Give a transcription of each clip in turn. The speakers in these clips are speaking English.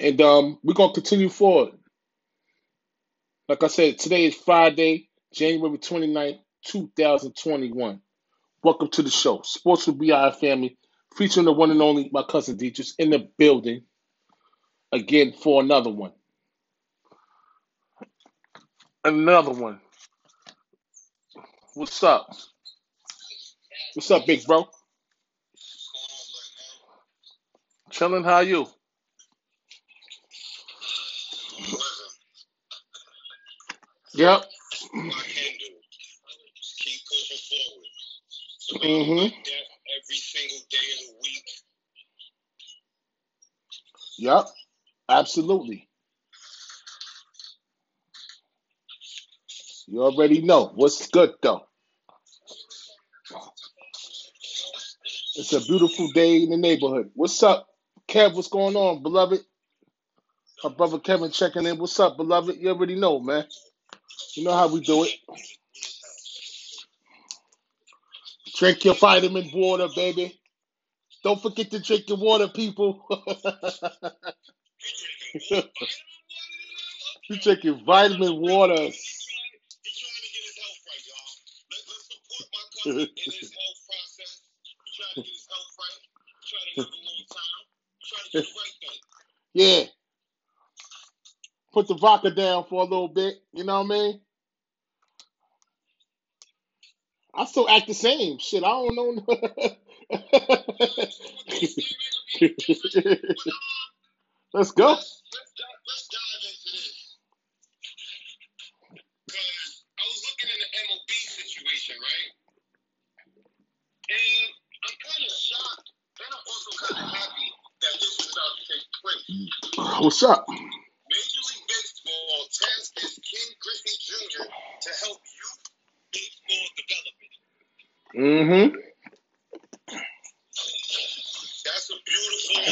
And um, we're gonna continue forward. Like I said, today is Friday, January 29th, 2021. Welcome to the show. Sports with BI family, featuring the one and only my cousin Dietrich in the building again for another one. Another one. What's up? What's up, big bro? Chilling, how you? Yep. Keep pushing forward. Mm-hmm. every single day of the week. Yep. Absolutely. You already know. What's good though? It's a beautiful day in the neighborhood. What's up, Kev? What's going on, beloved? My brother Kevin checking in. What's up, beloved? You already know, man. You know how we do it. Drink your vitamin water, baby. Don't forget to drink your water, people. you drinking vitamin water. Yeah. Put the vodka down for a little bit. You know what I mean? I still act the same. Shit, I don't know. Let's go. Let's, let's, dive, let's dive into this. Because I was looking in the MLB situation, right? And I'm kind of shocked. And I'm also kind of happy that this is about to take place. What's up? Major League Baseball tasked its Ken Griffey Jr. to help youth baseball development. Mm-hmm. That's a beautiful,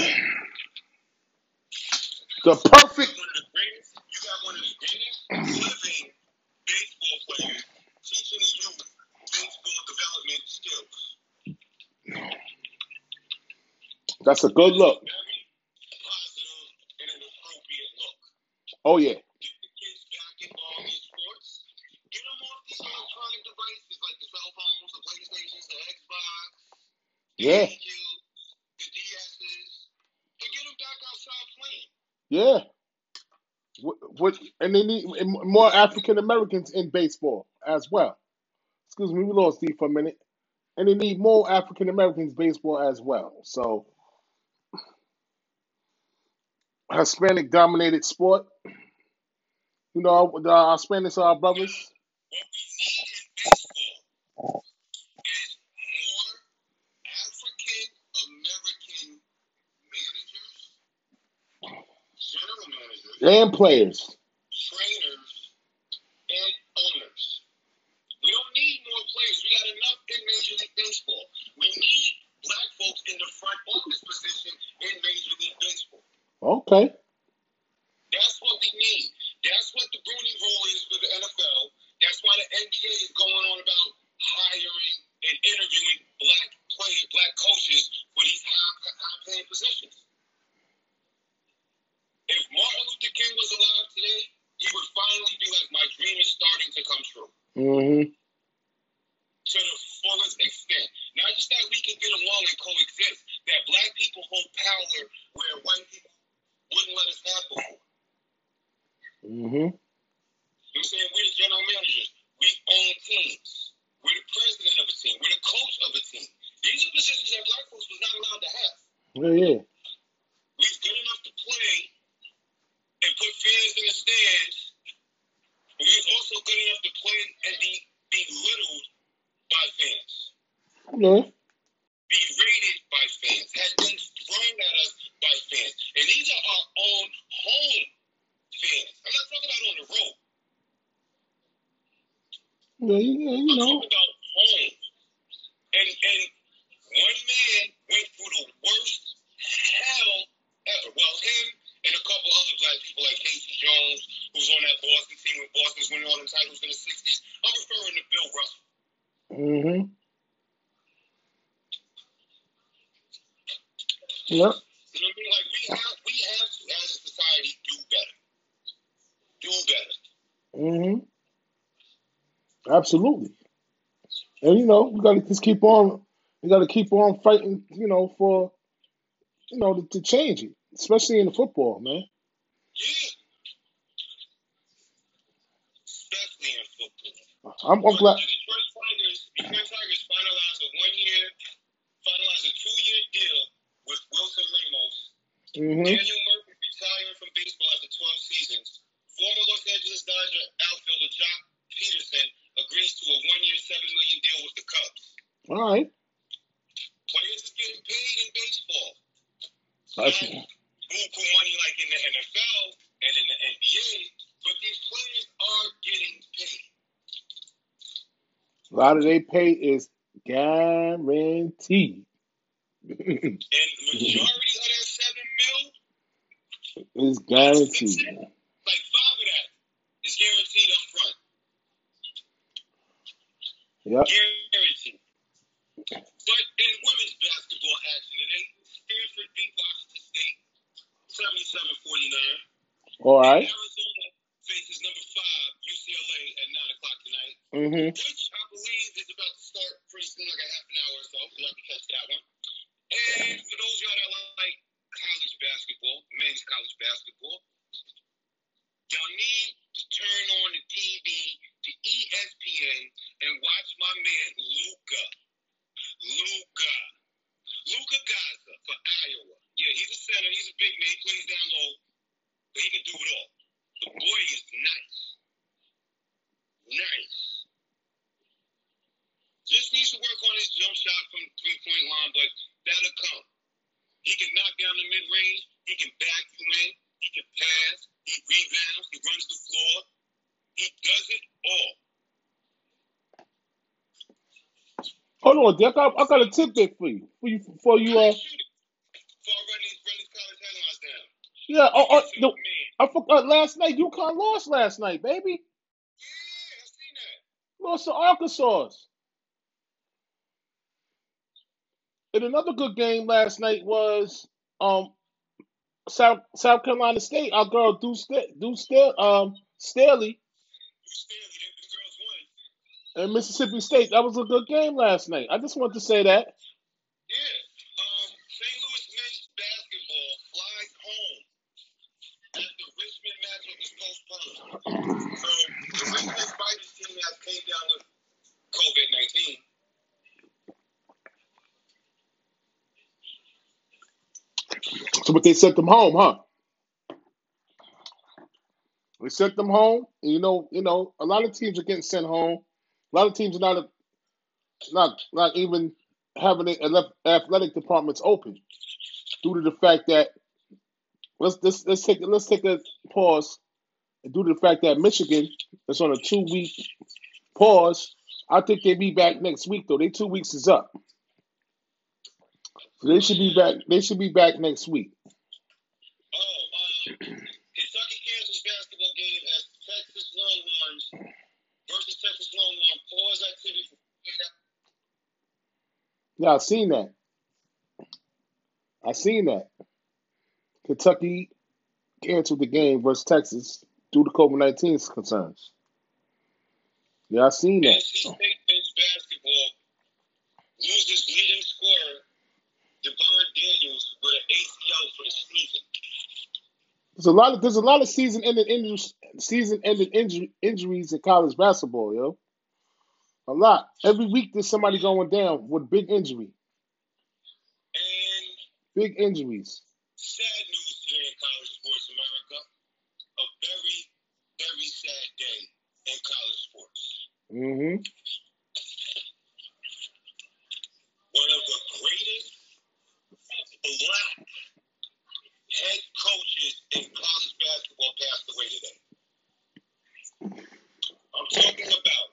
The perfect. one of the greatest. You got one of the greatest living baseball players teaching the youth baseball development skills. That's a good look. Very positive and an appropriate look. Oh yeah. Get the kids back involved in sports. Get them off these electronic devices like the cell phones, the PlayStations, the Xbox, the Yeah. GameCube, the DSs, and get them back outside playing. Yeah. What, what and they need more African Americans in baseball as well. Excuse me, we lost Steve for a minute. And they need more African Americans baseball as well. So Hispanic dominated sport. You know, the our Hispanics are our brothers. What we need in baseball is more African American managers, general managers, And players. trainers, and owners. We don't need more players. We got enough in Major League Baseball. We need black folks in the front office position in Major League Baseball. Okay. That's what we need. That's what the Rooney rule is for the NFL. That's why the NBA is going on about hiring and interviewing black players, black coaches for these high, high paying positions. If Martin Luther King was alive today, he would finally be like, my dream is starting to come true Mm-hmm. to the fullest extent. Not just that we can get along and coexist, that black people hold power where white people wouldn't let us have before. Mm-hmm. You know I'm saying? We're the general managers. We own teams. We're the president of a team. We're the coach of a team. These are positions that black folks was not allowed to have. Yeah, yeah. We're good enough to play and put fans in the stands. But we was also good enough to play and be belittled by fans. Yeah. Be rated by fans. Had things thrown at us by fans. And these are our own home fans. I'm not talking about on the road. Yeah, you, yeah, you I'm talking about home. And and one man went through the worst hell ever. Well, him and a couple other black people like K.C. Jones, who's on that Boston team when Boston winning all the titles in the 60s. I'm referring to Bill Russell. Mm-hmm. Yep. You know what I mean? Like we have, we have to, as a society, do better. Do better. Mm-hmm. Absolutely. And you know, we gotta just keep on. We gotta keep on fighting. You know, for you know to, to change it. Especially in football, man. Yeah. Especially in football. I'm, I'm glad the Detroit Tigers, Detroit Tigers finalized a one year, finalized a two year deal with Wilson Ramos. hmm Daniel Murphy retiring from baseball after 12 seasons. Former Los Angeles Dodger outfielder Joc Pederson agrees to a one year, 7 million deal with the Cubs. All right. Players are getting paid in baseball. That's, buku money like in the NFL and in the NBA, but these players are getting paid. A lot of their pay is guaranteed. And the majority of that seven mil, it's guaranteed. like five of that, is guaranteed up front. Yep. Guaranteed. But in women's basketball action today, Stanford beat Washington State 77-49. All right. Arizona faces number five, UCLA, at 9 o'clock tonight, Mm-hmm. which I believe is about to start like a half an hour or so, so y'all can catch that one. And for those of y'all that like college basketball, men's college basketball, y'all need to turn on the TV to E ESPN and watch my man Luka. Luka. Luka Garza for Iowa. Yeah, he's a center. He's a big man. He plays down low, but he can do it all. The boy is nice. Nice. Just needs to work on his jump shot from three point line, but that'll come. He can knock down the mid range. He can back you in. He can pass. He rebounds. He runs the floor. He does it all. On, Dick. I, I got a tidbit for you. For you, for you. Uh, I yeah. Oh, oh, no. I forgot last night. UConn lost last night, baby. Yeah, I seen that. Lost to Arkansas. And another good game last night was um South South Carolina State. Our girl Deuce Deuce um Staley You Stanley, them the girls won. And Mississippi State. That was a good game last night. I just want to say that. Yeah. Um, St. Louis men's basketball flies home after Richmond matchup is postponed. So the Richmond Spiders team has came down with COVID nineteen. So but they sent them home, huh? They sent them home. And you know, you know, a lot of teams are getting sent home. A lot of teams are not not not even having athletic departments open due to the fact that let's let's let's take let's take a pause. Due to the fact that Michigan is on a two week pause, I think they'll be back next week though. Their two weeks is up. So they should be back they should be back next week. Oh, um, Kentucky cancels basketball game as Texas Longhorns versus Texas Longhorns pause activity for Yeah, I seen that. I seen that. Kentucky canceled the game versus Texas due to COVID nineteen concerns. Yeah, I seen that. NC State men's basketball loses leading scorer Devon Daniels with an ACL for the season. There's a lot of there's a lot of season ending injuries season ending injury, injuries in college basketball, yo. A lot. Every week there's somebody going down with big injury. And Big injuries. sad news today in college sports America. A very, very sad day in college sports. Mm-hmm. One of the greatest black head coaches in college basketball passed away today. I'm talking about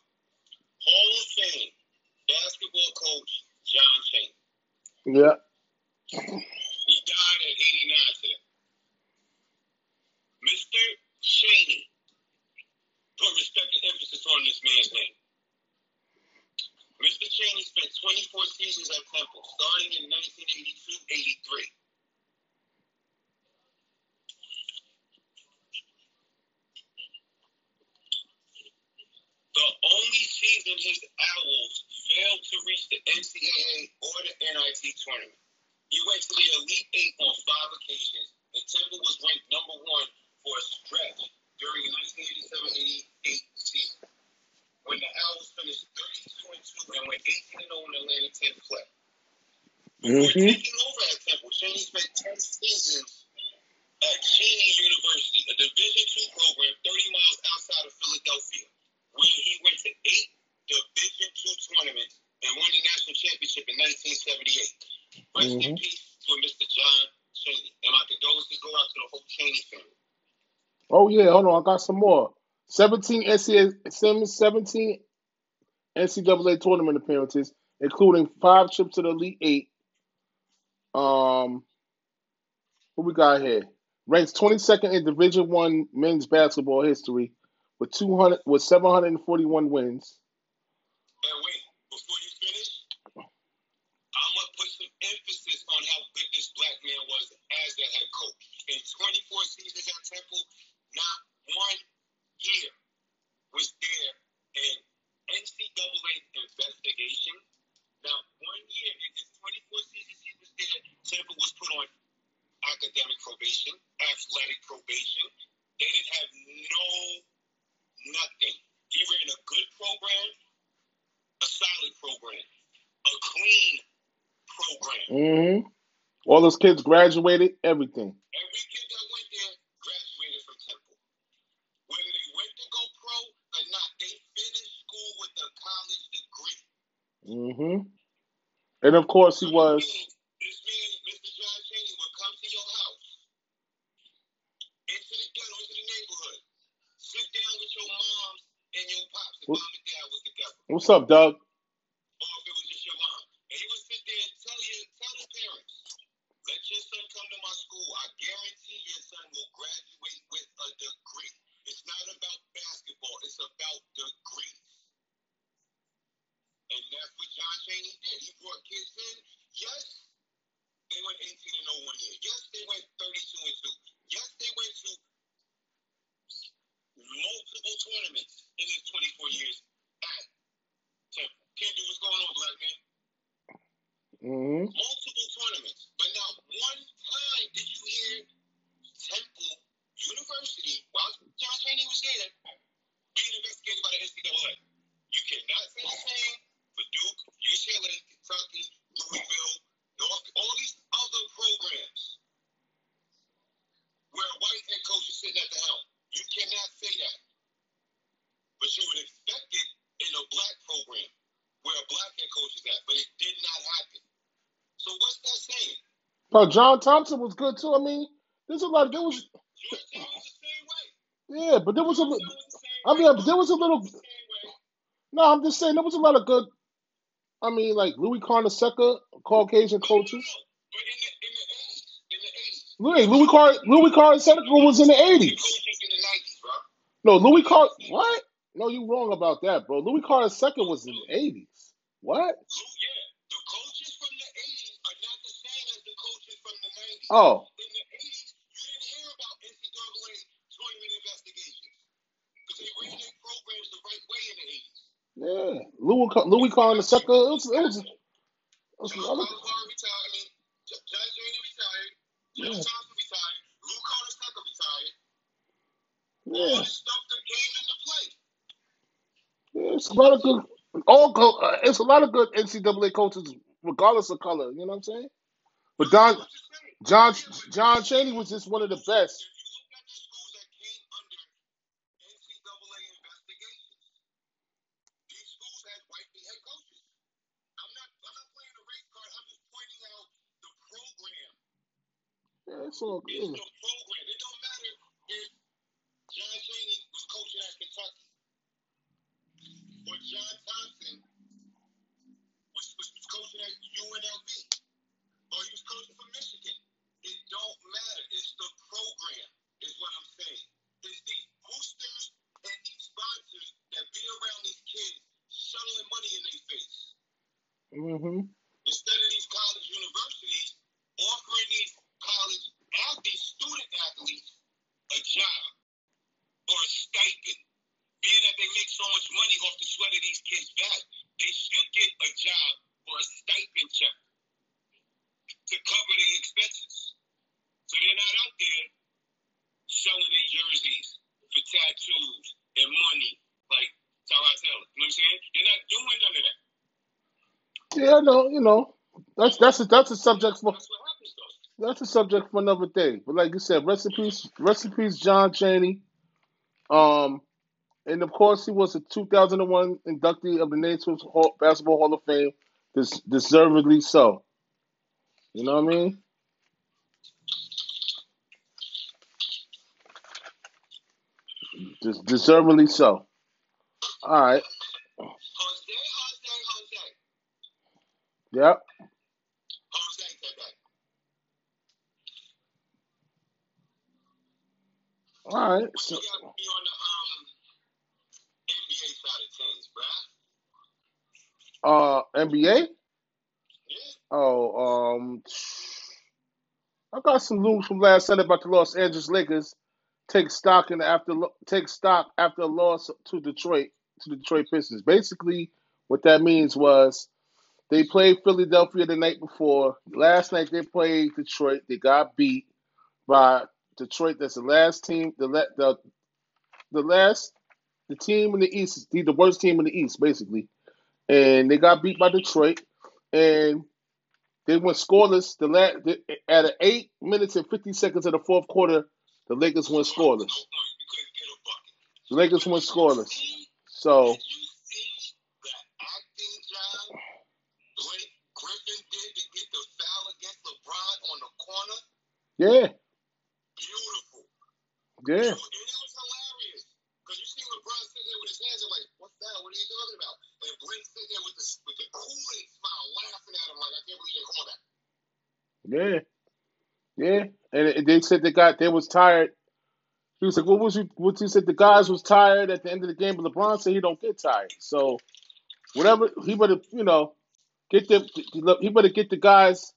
Hall of Fame basketball coach John Chaney. Yeah. He died at 89 today. Mr. Chaney. Put respect and emphasis on this man's name. Mr. Chaney spent 24 seasons at Temple, starting in 1982-83. The only season his Owls failed to reach the NCAA tournament. He went to the Elite Eight on five occasions, and Temple was ranked number one for a stretch during the 1987-88 season, when the Owls finished 32 and 2 and went 18 and 0 in Atlantic 10 play. Before Mhm. taking over at Temple, Chaney spent 10 seasons at Cheyney University, a Division II program 30 miles outside of Philadelphia, where he went to eight Division II tournaments and won the national championship in 1978. Rest in Mhm. peace to Mr. John Chaney. And my condolences go out to the whole Chaney family. Oh yeah, hold on, I got some more. Seventeen NCAA, 17 NCAA tournament appearances, including five trips to the Elite Eight. Um, what we got here? Ranks 22nd in Division One men's basketball history, with 200 with 741 wins. And wait, before you finish, I'm going to put some emphasis on how good this black man was as a head coach. In 24 seasons at Temple, not one year was there an NCAA investigation. Not one year in his 24 seasons he was there, Temple was put on academic probation, athletic probation. They didn't have no nothing. He ran a good program, a solid program, a clean program. hmm All those kids graduated, everything. Every kid that went there graduated from Temple. Whether they went to go pro or not, they finished school with a college degree. Mm-hmm. And of course, he was. This means, Mr. John Chaney would come to your house, into the ghetto, into the neighborhood, sit down with your moms and your pops What- mom and dad was together. What's up, Doug? or if it was just your mom. And he would sit there and tell you, tell the parents, let your son come to my school. I guarantee your son will graduate with a degree. It's not about basketball, it's about degrees. And that's what John Chaney did. He brought kids in. Yes, they went 18 and 0 one year. Yes, they went 32 and 2. Yes, they went to multiple tournaments in his 24 years at Temple. Can't do what's going on, black man. hmm Multiple tournaments, but not one time did you hear Temple University, while John Chaney was there, being investigated by the NCAA. You cannot say the same for Duke, UCLA, Kentucky, Louisville, North, all these other programs where a white head coach is sitting at the helm. You cannot say that. But you would expect it in a black program where a black head coach is at, but it did not happen. So what's that saying? But John Thompson was good too. I mean, there's a lot. There was, Georgetown was the same way. yeah, but there was a. li- Georgetown was the same I mean, there was a little. The same way. No, I'm just saying there was a lot of good. I mean, like Louis Carnesecca, Caucasian coaches. But in the in the eighties, in the eighties, Louis Louis Car Louis Carnesecca was in the '80s. coaches in the nineties, bro. No, Louis Car. What? No, you wrong about that, bro. Louis Carnesecca was in the '80s. What? Lou, yeah, the coaches from the eighties are not the same as the coaches from the nineties. Oh, In the eighties, you didn't hear about NCAA tournament investigations because they ran their programs the right way in the eighties. Yeah. Louis Louis Carnesecca. It was. It was. It was John other- Calipari retired. I mean, J- John Chaney retired. John Yeah. Thompson retired. Lou Carnesecca retired. All yeah. this stuff that came into play. Yeah, It's a lot of good. All co- uh, it's a lot of good NCAA coaches, regardless of color. You know what I'm saying? But Don, I'm just saying. John John Chaney was just one of the best. you look at the schools that came under NCAA investigations, these schools had white head coaches. I'm not I'm not playing a race card. I'm just pointing out the program. Yeah, it's all It's good. the program. It don't matter if John Chaney was coaching at Kentucky or John Thompson was, was, was coaching at UNLV or he was coaching for Michigan. It don't matter. It's the program, is what I'm saying. It's these boosters and these sponsors that be around these kids shuttling money in their face. hmm Instead of these college universities offering these college athletes, student athletes, a job or a stipend, being that they make so much money off the sweat of these kids' back, they should get a job for a stipend check to cover their expenses. So they're not out there selling their jerseys for tattoos and money like Tyrod Taylor. You know what I'm saying? They're not doing none of that. Yeah, no, you know, that's that's a, that's a subject for That's what happens though. that's a subject for another day. But like you said, rest in peace, rest in peace, John Chaney. Um, and of course, he was a 2001 inductee of the Naismith Hall, Basketball Hall of Fame, des- deservedly so. You know what I mean? Des- deservedly so. All right. Jose, Jose, Jose. Yep. All right. So, you got me on the um NBA side of things, bruh? Uh, NBA. Oh, um, I got some news from last Sunday about the Los Angeles Lakers take stock in after take stock after a loss to Detroit to the Detroit Pistons. Basically, what that means was they played Philadelphia the night before. Last night they played Detroit. They got beat by Detroit. That's the last team. The the the last the team in the East. The the worst team in the East, basically, and they got beat by Detroit. And they went scoreless. The la- the, at eight minutes and fifty seconds of the fourth quarter, the Lakers went scoreless. The Lakers went scoreless. So Did you see that acting job Blake Griffin did to get the foul against LeBron on the corner? yeah, Beautiful. yeah, And it was hilarious. Because you see LeBron sitting there with his hands up like, what's that? What are you talking about? And Blake sitting there with the, with the smile laughing at him like, I can't believe they that. yeah, yeah. And they said they got they was tired. He was like, "What was you?" What he said? The guys was tired at the end of the game, but LeBron said he don't get tired. So whatever he better, you know, get them. He better get the guys,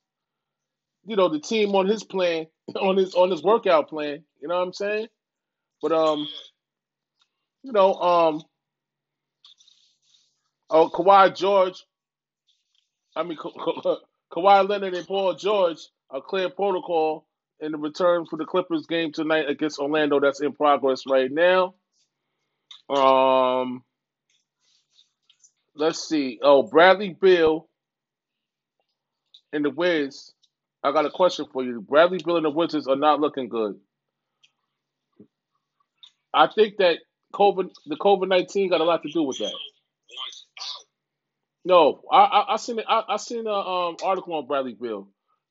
you know, the team on his plan, on his on his workout plan. You know what I'm saying? But um, you know, um, oh Kawhi George, I mean Ka- Ka- Kawhi Leonard and Paul George are clear protocol in the return for the Clippers game tonight against Orlando. That's in progress right now. Um, let's see. Oh, Bradley Beal and the Wiz. I got a question for you. Bradley Beal and the Wizards are not looking good. I think that COVID, the COVID nineteen, got a lot to do with that. No, I I, I seen. I, I seen a um article on Bradley Beal.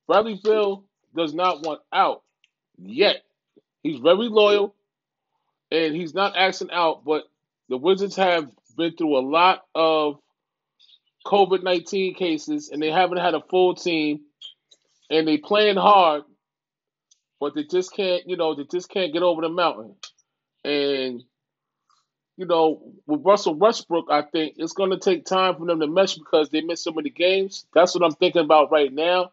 Bradley Beal does not want out yet. He's very loyal, and he's not asking out. But the Wizards have been through a lot of COVID nineteen cases, and they haven't had a full team, and they playing hard, but they just can't. You know, they just can't get over the mountain. And you know, with Russell Westbrook, I think it's going to take time for them to mesh because they missed so many games. That's what I'm thinking about right now.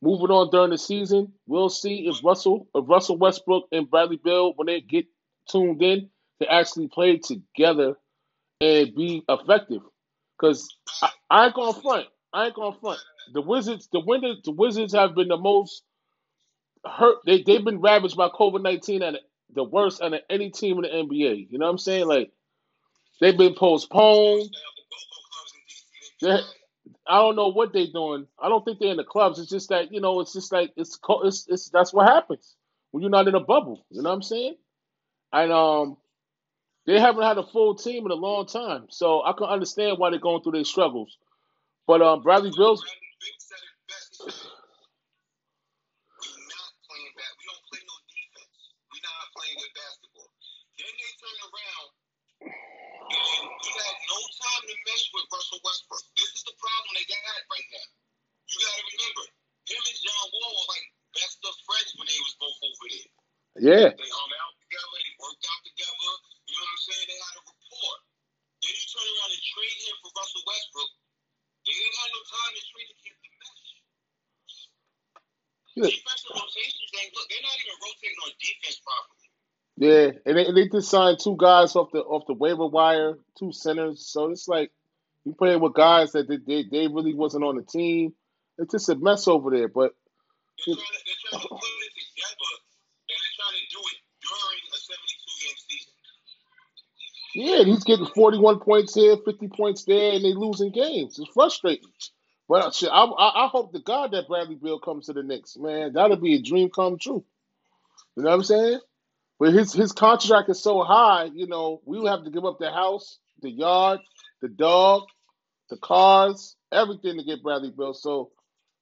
Moving on during the season, we'll see if Russell, if Russell Westbrook and Bradley Beal, when they get tuned in, they actually play together and be effective. Because I, I ain't gonna front. I ain't gonna front. The Wizards, the Wizards, the Wizards have been the most hurt. They they've been ravaged by COVID nineteen and the worst out of any team in the NBA. You know what I'm saying? Like they've been postponed. They, I don't know what they're doing. I don't think they're in the clubs. It's just that you know, it's just like it's it's it's that's what happens when you're not in a bubble. You know what I'm saying? And um, they haven't had a full team in a long time, so I can understand why they're going through their struggles. But um, Bradley Beal's We're not playing bad. We don't play no defense. We're not playing good basketball. Then they turn around we had no time to mesh with Russell Westbrook. This is the problem they got right now. You got to remember, him and John Wall were like best of friends when they was both over there. yeah, They hung out together. They worked out together. You know what I'm saying? They had a rapport. Then you turn around and trade him for Russell Westbrook. They didn't have no time to trade to get the mesh. Defensive rotations, they look, they're not even rotating on defense properly. Yeah, and they, and they just signed two guys off the off the waiver wire, two centers. So it's like you playing with guys that they, they, they really wasn't on the team. It's just a mess over there. But They're trying, to, they're trying to put it together, and they're trying to do it during a 72 game season. yeah, he's getting 41 points here, 50 points there, and they losing games. It's frustrating. But uh, shit, I, I, I hope to God that Bradley Beal comes to the Knicks, man. That'll be a dream come true. You know what I'm saying? But his his contract is so high, you know, we would have to give up the house, the yard, the dog, the cars, everything to get Bradley Beal. So,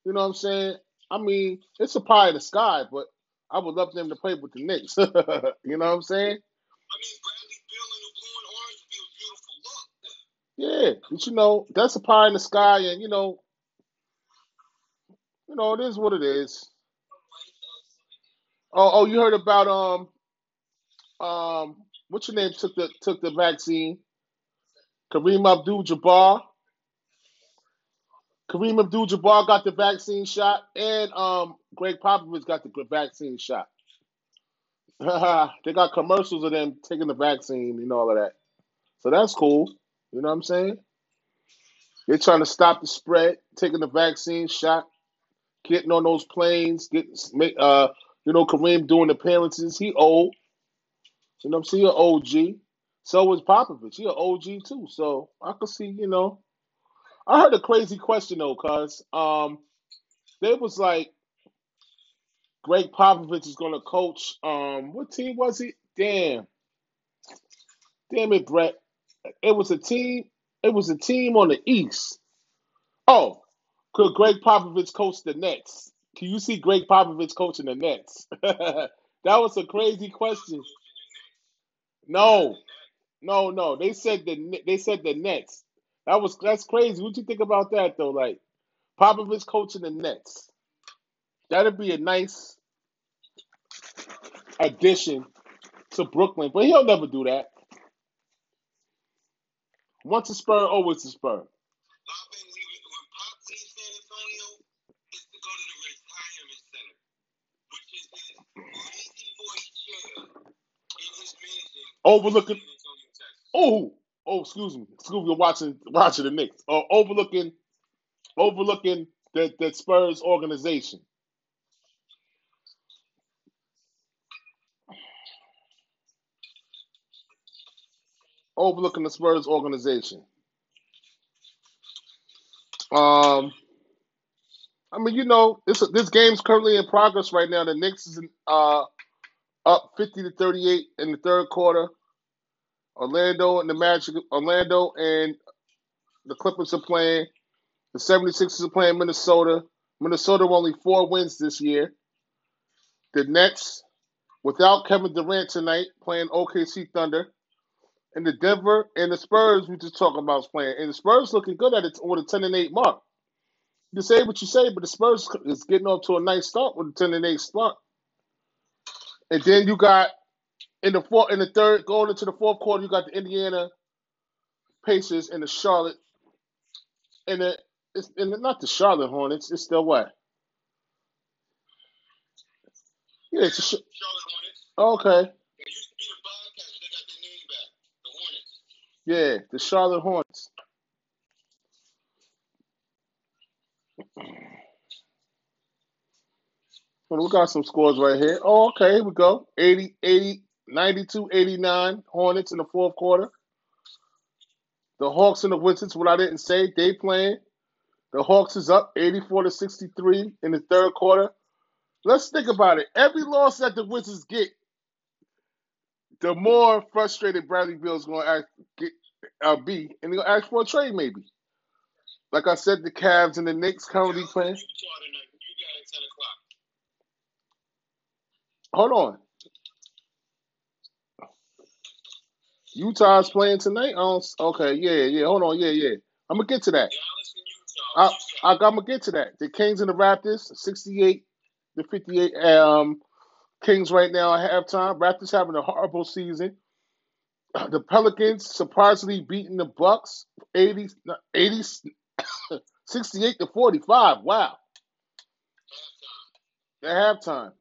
you know what I'm saying? I mean, it's a pie in the sky, but I would love them to play with the Knicks. you know what I'm saying? I mean, Bradley Beal in the blue and orange would be a beautiful look. Yeah, but you know, that's a pie in the sky, and you know, you know, it is what it is. Oh, oh, you heard about um um what's your name took the took the vaccine? Kareem Abdul-Jabbar. Kareem Abdul-Jabbar got the vaccine shot, and um Gregg Popovich got the vaccine shot. they got commercials of them taking the vaccine and all of that. So that's cool. You know what I'm saying? They're trying to stop the spread, taking the vaccine shot, getting on those planes, getting uh you know Kareem doing appearances. He old. You know I'm an OG. So was Popovich. He an OG too. So I could see, you know. I heard a crazy question though, cuz um they was like Gregg Popovich is gonna coach um what team was it? Damn. Damn it, Brett. It was a team, it was a team on the East. Oh, could Gregg Popovich coach the Nets? Can you see Gregg Popovich coaching the Nets? that was a crazy question. No, no, no. They said the they said the Nets. That was that's crazy. What you think about that though? Like Popovich coaching the Nets. That'd be a nice addition to Brooklyn, but he'll never do that. Once a Spur, always a Spur. My thing leaving when Pop leaves San Antonio is to go to the retirement center, which is his lazy boy chair in his mansion in Overlooking. Oh, oh, excuse me, excuse me. Watching watching the Knicks. Uh, overlooking, overlooking that the Spurs organization. Overlooking the Spurs organization. Um, I mean, you know, this this game's currently in progress right now. The Knicks is uh up fifty to thirty eight in the third quarter. Orlando and the Magic, Orlando and the Clippers are playing. The 76ers are playing Minnesota. Minnesota only four wins this year. The Nets, without Kevin Durant tonight, playing OKC Thunder. And the Denver and the Spurs, we just talking about playing. And the Spurs looking good at it with a 10 and 8 mark. You say what you say, but the Spurs is getting off to a nice start with a 10 and 8 start. And then you got in the fourth, in the third, going into the fourth quarter, you got the Indiana Pacers and the Charlotte, and the it's and not the Charlotte Hornets. It's the what? Yeah, it's a, Charlotte Hornets. okay. They used to be the Bobcats, but they got their name back. The Hornets. Yeah, the Charlotte Hornets. Well, we got some scores right here. Oh, okay, here we go. 80, 80, 92, 89 Hornets in the fourth quarter. The Hawks and the Wizards, what I didn't say, they playing. The Hawks is up 84 to 63 in the third quarter. Let's think about it. Every loss that the Wizards get, the more frustrated Bradley Beal is going to act, get, uh, be, and he'll ask for a trade maybe. Like I said, the Cavs and the Knicks currently playing. and Utah tonight. Who you got at 10 o'clock? Hold on. Utah's playing tonight. Okay, yeah, yeah. Hold on, yeah, yeah. I'm gonna get to that. Dallas and Utah. I? I, I'm gonna get to that. The Kings and the Raptors, 68 to 58. Um, Kings right now at halftime. Raptors having a horrible season. The Pelicans surprisingly beating the Bucks, 80, 80 68 to 45. Wow, at halftime.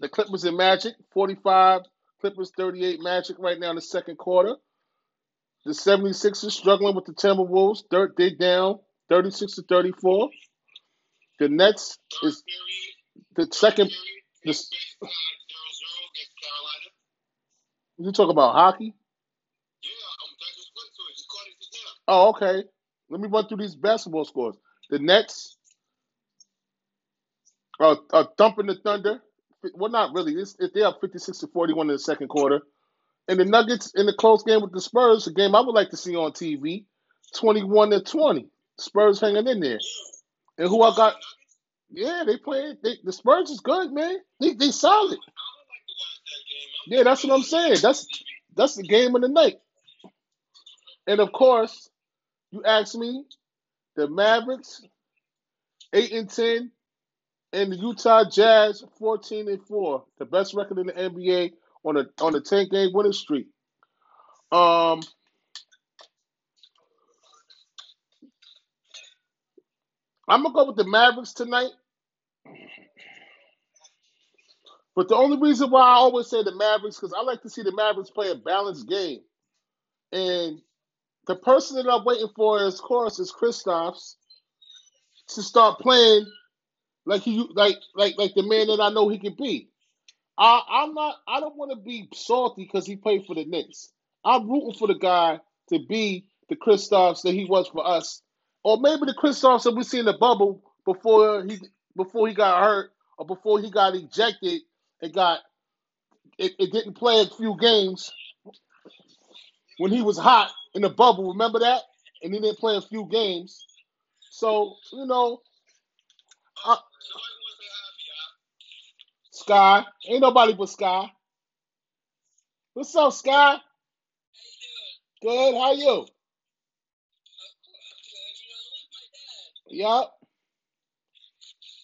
The Clippers and Magic, 45. Clippers 38. Magic right now in the second quarter. the 76ers struggling with the Timberwolves. Dirt they down 36 to 34. The Nets is the second. The, Space tied 0 0 against Carolina. you talk about hockey? Oh, okay. Let me run through these basketball scores. The Nets are, are thumping the Thunder. Well, not really. It's, it, they're up 56 to 41 in the second quarter. And the Nuggets in the close game with the Spurs, a game I would like to see on TV, 21 to 20. Spurs hanging in there. And who I got? Yeah, they playing. They, the Spurs is good, man. They they solid. Yeah, that's what I'm saying. That's that's the game of the night. And of course, you ask me, the Mavericks, eight and ten, and the Utah Jazz, fourteen and four, the best record in the NBA on a on a ten game winning streak. Um, I'm gonna go with the Mavericks tonight. But the only reason why I always say the Mavericks because I like to see the Mavericks play a balanced game. And the person that I'm waiting for, is, of course, is Kristaps to start playing like he like like like the man that I know he can be. I, I'm not. I don't want to be salty because he played for the Knicks. I'm rooting for the guy to be the Kristaps that he was for us, or maybe the Kristaps that we see in the bubble before he before he got hurt or before he got ejected and got it, it didn't play a few games when he was hot in the bubble. Remember that? And he didn't play a few games. So you know, uh, Sky ain't nobody but Sky. What's up, Sky? Good. How you? Yup.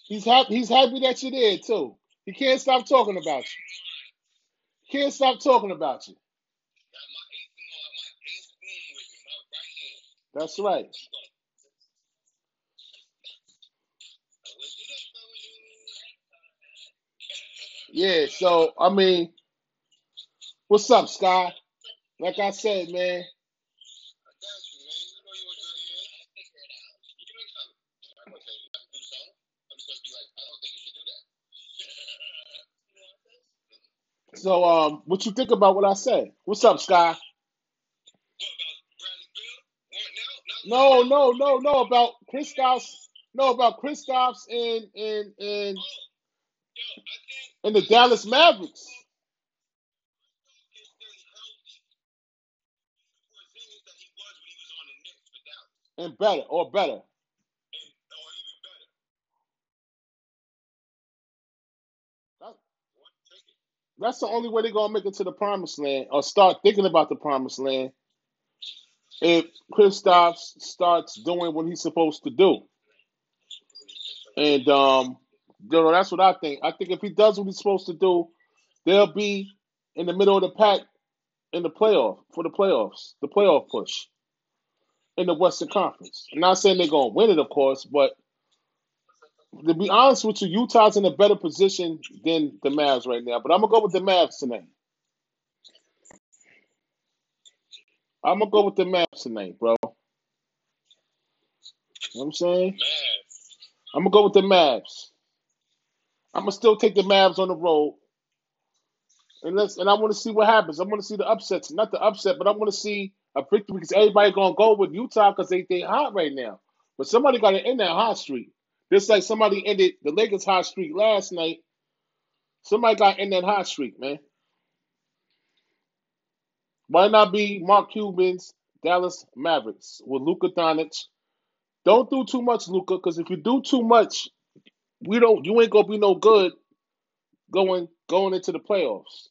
He's happy. He's happy that you're there too. He can't stop talking about you. Can't stop talking about you. That's my ace, you know, my ace spoon with me, my right hand. That's right. I wish you luck, I wish you- Yeah. So I mean, what's up, Sky? Like I said, man. So um, what you think about what I said? What's up, Sky? No, no, no, no. About Kristaps. No, about Kristaps and and and Oh, yo, I think and the Dallas Mavericks. And better, or better. That's the only way they're gonna make it to the promised land, or start thinking about the promised land. If Kristaps starts doing what he's supposed to do, and um, you know that's what I think. I think if he does what he's supposed to do, they'll be in the middle of the pack in the playoff for the playoffs, the playoff push in the Western Conference. I'm not saying they're gonna win it, of course, but to be honest with you, Utah's in a better position than the Mavs right now. But I'm gonna go with the Mavs tonight. I'm gonna go with the Mavs tonight, bro. You know what I'm saying? I'm gonna go with the Mavs. I'm gonna still take the Mavs on the road, and let's and I want to see what happens. I want to see the upsets, not the upset, but I want to see a victory because everybody gonna go with Utah because they they hot right now. But somebody got to end that hot streak. Just like somebody ended the Lakers hot streak last night. Somebody got in that hot streak, man. Why not be Mark Cuban's Dallas Mavericks with Luka Doncic? Don't do too much, Luka, because if you do too much, we don't. You ain't gonna be no good going going into the playoffs.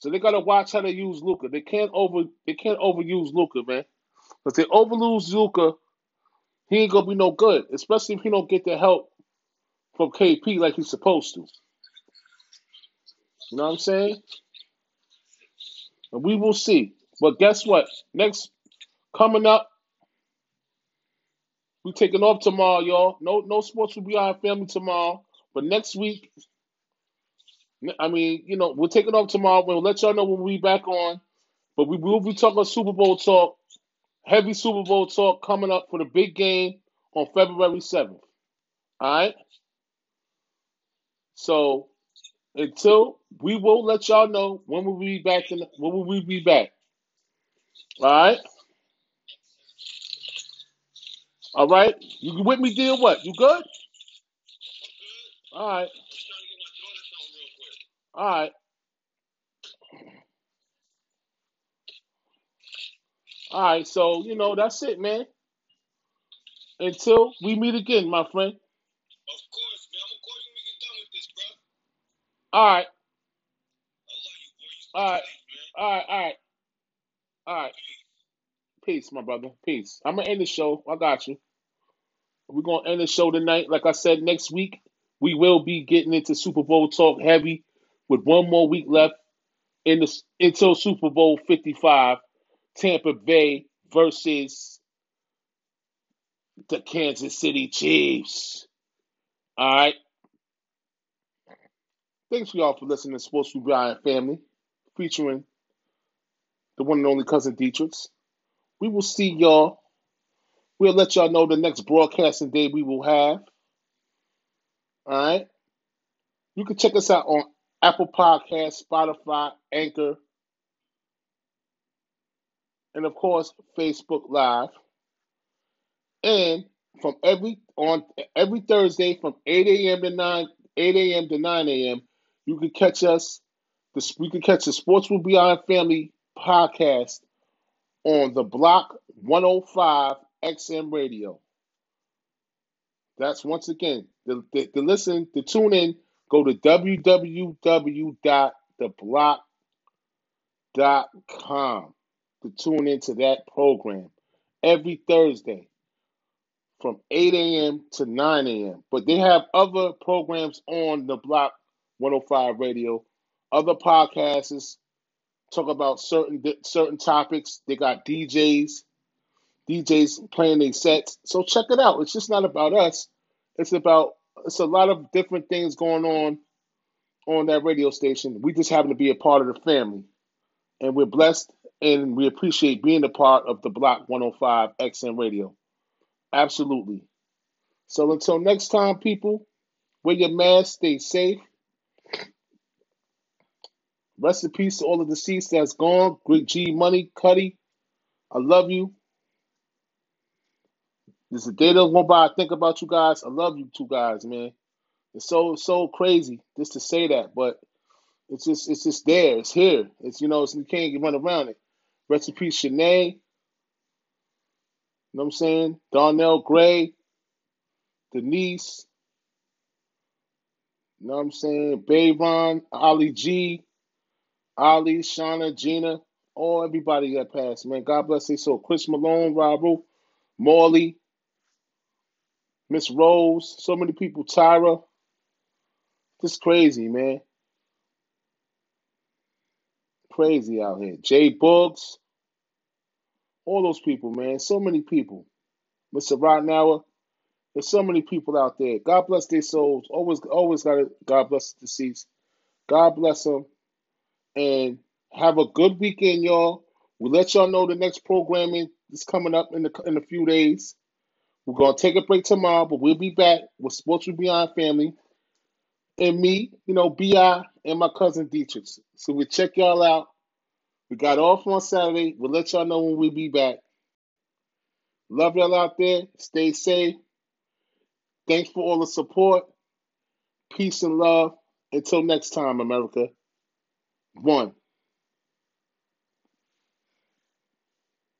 So they gotta watch how they use Luka. They can't over they can't overuse Luka, man. If they overuse Luka, he ain't gonna be no good, especially if he don't get the help from KP like he's supposed to. You know what I'm saying? And we will see. But guess what? Next coming up, we taking off tomorrow, y'all. No no sports will be our family tomorrow. But next week, I mean, you know, we're taking off tomorrow. We'll let y'all know when we back on. But we will be talking about Super Bowl talk heavy Super Bowl talk coming up for the big game on February 7th. All right? So until we will let y'all know when will we be back in when will we be back. All right? All right? You with me, deal? What? You good? All right. Just trying to get my daughter something real quick. All right. All right. So, you know, that's it, man. Until we meet again, my friend. Of course, man. I'm gonna call you when we get done with this, bro. All right. I love you, boy. You All right. All right. All right. All right. Peace, my brother. Peace. I'm going to end the show. I got you. We're to end the show tonight. Like I said, next week, we will be getting into Super Bowl talk heavy with one more week left in the, until Super Bowl 55. Tampa Bay versus the Kansas City Chiefs. All right. Thanks for y'all for listening to Sports with Brian Family, featuring the one and only cousin Dietrich. We will see y'all. We'll let y'all know the next broadcasting day we will have. All right. You can check us out on Apple Podcasts, Spotify, Anchor, and of course Facebook Live. And from every on every Thursday from 8 a.m. to 9 8 a.m. to 9 a.m. You can catch us. The we can catch the Sports with Beyond Family podcast on the Block 105 XM Radio. That's once again the, the, the listen to tune in. Go to www.theblock.com to tune into that program every Thursday from 8 a.m. to 9 a.m. But they have other programs on the Block 105 Radio, other podcasts talk about certain certain topics. They got DJs, DJs playing their sets. So check it out. It's just not about us. It's about it's a lot of different things going on on that radio station. We just happen to be a part of the family, and we're blessed and we appreciate being a part of the Block 105 XM Radio. Absolutely. So until next time, people, wear your mask, stay safe. Rest in peace to all the deceased that's gone. Great G Money, Cuddy. I love you. This is a day that went by. I think about you guys. I love you two guys, man. It's so so crazy just to say that, but it's just it's just there. It's here. It's you know it's, you can't run around it. Rest in peace, Shanae. You know what I'm saying? Darnell Gray, Denise. You know what I'm saying? Bayron, Ali G, Ali, Shauna, Gina, all everybody that passed, man. God bless their soul. Chris Malone, Robert, Morley, Miss Rose, so many people, Tyra. Just crazy, man. Crazy out here. Jay Books, all those people, man. So many people. Mr. Rottenauer. There's so many people out there. God bless their souls. Always, always got to God bless the deceased. God bless them. And have a good weekend, y'all. We'll let y'all know the next programming is coming up in the in a few days. We're gonna take a break tomorrow, but we'll be back with Sports with Beyond Family and me, you know, Bi and my cousin Dietrich. So we check y'all out. We got off on Saturday. We'll let y'all know when we be back. Love y'all out there. Stay safe. Thanks for all the support. Peace and love. Until next time, America. One.